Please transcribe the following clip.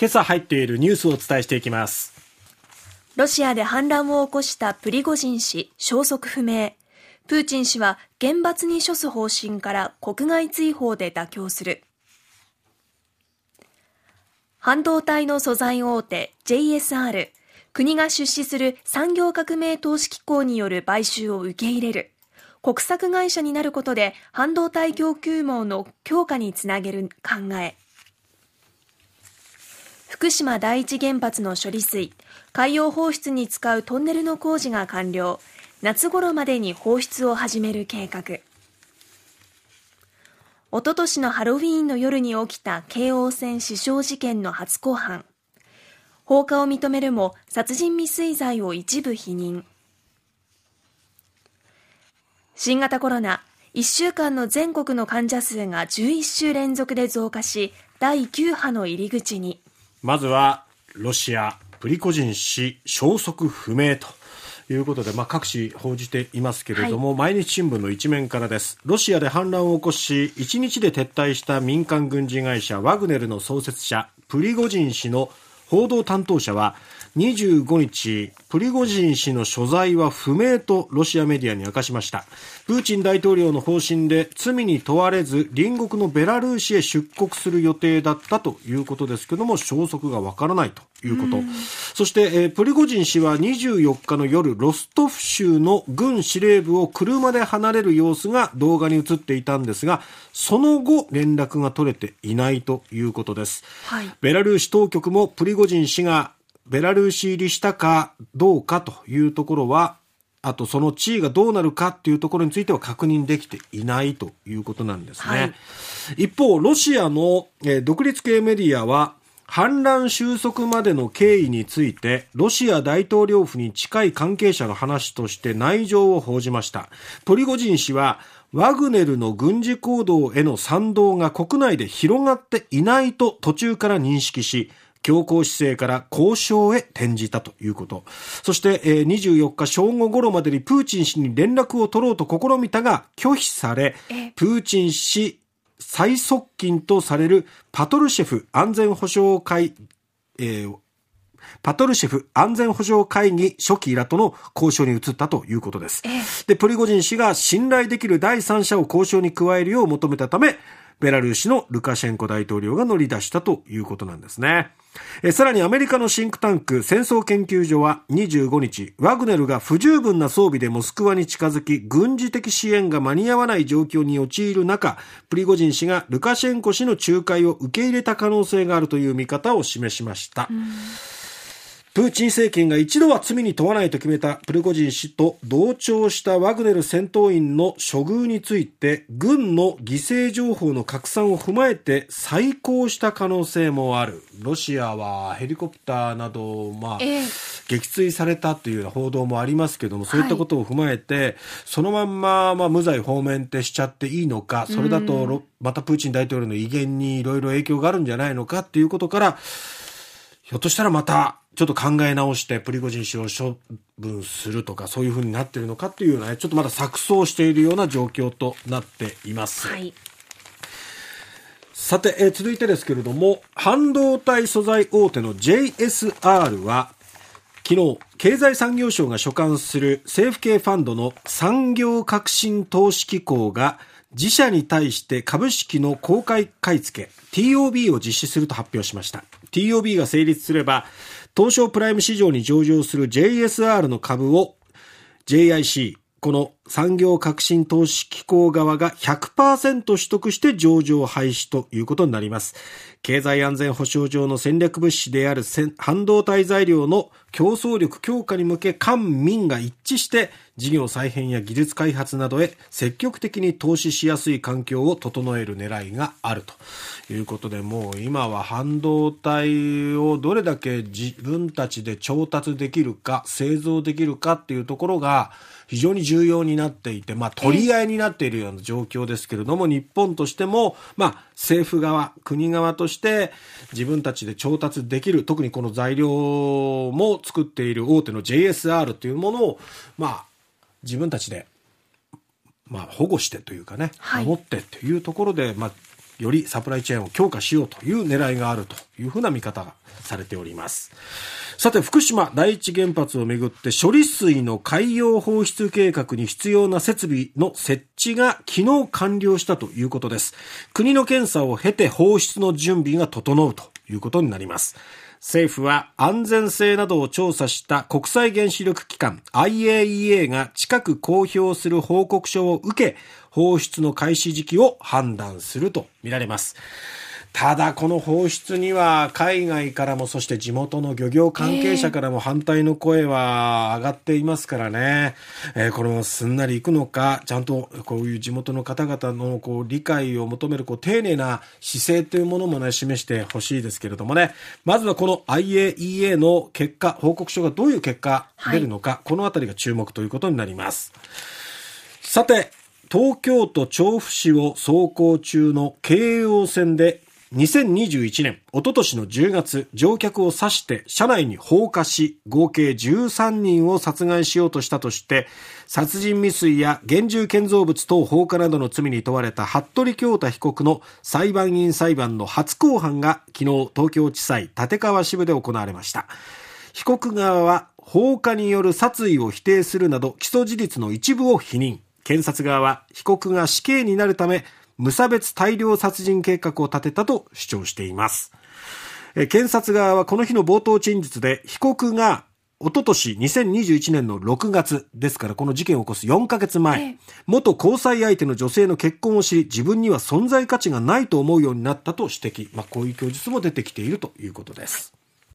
今朝入っているニュースをお伝えしていきます。ロシアで反乱を起こしたプリゴジン氏消息不明。プーチン氏は厳罰に処す方針から国外追放で妥協する。半導体の素材大手 JSR 国が出資する産業革命投資機構による買収を受け入れる。国策会社になることで半導体供給網の強化につなげる考え。福島第一原発の処理水海洋放出に使うトンネルの工事が完了。夏頃までに放出を始める計画。おととしのハロウィーンの夜に起きた京王線死傷事件の初公判。放火を認めるも殺人未遂罪を一部否認。新型コロナ1週間の全国の患者数が11週連続で増加し第9波の入り口に。まずはロシアプリコジン氏消息不明ということで、まあ、各紙報じていますけれども、はい、毎日新聞の一面からです。ロシアで反乱を起こし1日で撤退した民間軍事会社ワグネルの創設者プリゴジン氏の報道担当者は25日、プリゴジン氏の所在は不明とロシアメディアに明かしました。プーチン大統領の方針で罪に問われず隣国のベラルーシへ出国する予定だったということですけども、消息がわからないということ。そして、えー、プリゴジン氏は24日の夜、ロストフ州の軍司令部を車で離れる様子が動画に映っていたんですが、その後連絡が取れていないということです。はい、ベラルーシ当局もプリゴジン氏がベラルーシ入りしたかどうかというところは、あとその地位がどうなるかっていうところについては確認できていないということなんですね。はい、一方、ロシアの、え独立系メディアは、反乱収束までの経緯について、ロシア大統領府に近い関係者の話として内情を報じました。プリゴジン氏は、ワグネルの軍事行動への賛同が国内で広がっていないと途中から認識し、強硬姿勢から交渉へ転じたということ。そして、えー、24日正午頃までにプーチン氏に連絡を取ろうと試みたが拒否され、プーチン氏最側近とされるパトルシェフ安全保障会、えー、パトルシェフ安全保障会議初期らとの交渉に移ったということです。で、プリゴジン氏が信頼できる第三者を交渉に加えるよう求めたため、ベラルーシのルカシェンコ大統領が乗り出したということなんですね。えさらにアメリカのシンクタンク戦争研究所は25日、ワグネルが不十分な装備でモスクワに近づき、軍事的支援が間に合わない状況に陥る中、プリゴジン氏がルカシェンコ氏の仲介を受け入れた可能性があるという見方を示しました。プーチン政権が一度は罪に問わないと決めたプリゴジン氏と同調したワグネル戦闘員の処遇について軍の犠牲情報の拡散を踏まえて再考した可能性もある。ロシアはヘリコプターなど、まあ、えー、撃墜されたというような報道もありますけどもそういったことを踏まえて、はい、そのまんま、まあ、無罪放免ってしちゃっていいのかそれだとまたプーチン大統領の威厳にいろいろ影響があるんじゃないのかっていうことからひょっとしたらまたちょっと考え直してプリゴジン氏を処分するとかそういうふうになっているのかっていうようなちょっとまだ錯綜しているような状況となっています。はいさて、え続いてですけれども、半導体素材大手の JSR は、昨日、経済産業省が所管する政府系ファンドの産業革新投資機構が、自社に対して株式の公開買い付け、TOB を実施すると発表しました。TOB が成立すれば、東証プライム市場に上場する JSR の株を JIC、この産業革新投資機構側が100%取得して上場廃止ということになります。経済安全保障上の戦略物資である半導体材料の競争力強化に向け官民が一致して事業再編や技術開発などへ積極的に投資しやすい環境を整える狙いがあるということでもう今は半導体をどれだけ自分たちで調達できるか製造できるかっていうところが非常に重要になっていて、まあ、取り合いになっているような状況ですけれども、日本としても、まあ、政府側、国側として自分たちで調達できる、特にこの材料も作っている大手の JSR というものを、まあ、自分たちで、まあ、保護してというかね、守ってというところで、まあ、よりサプライチェーンを強化しようという狙いがあるというふうな見方がされております。さて、福島第一原発をめぐって処理水の海洋放出計画に必要な設備の設置が昨日完了したということです。国の検査を経て放出の準備が整うということになります。政府は安全性などを調査した国際原子力機関 IAEA が近く公表する報告書を受け、放出の開始時期を判断するとみられます。ただこの放出には海外からもそして地元の漁業関係者からも反対の声は上がっていますからね、えー、これもすんなりいくのかちゃんとこういう地元の方々のこう理解を求めるこう丁寧な姿勢というものもね示してほしいですけれどもね。まずはこの IAEA の結果報告書がどういう結果出るのか、はい、このあたりが注目ということになります。さて東京都調布市を走行中の京王線で2021年、おととしの10月、乗客を刺して車内に放火し、合計13人を殺害しようとしたとして、殺人未遂や現住建造物等放火などの罪に問われた服部京太被告の裁判員裁判の初公判が昨日東京地裁立川支部で行われました。被告側は放火による殺意を否定するなど起訴事実の一部を否認。検察側は被告が死刑になるため無差別大量殺人計画を立てたと主張しています。検察側はこの日の冒頭陳述で被告がおととし2021年の6月ですからこの事件を起こす4ヶ月前、元交際相手の女性の結婚を知り自分には存在価値がないと思うようになったと指摘、まあ、こういう供述も出てきているということです。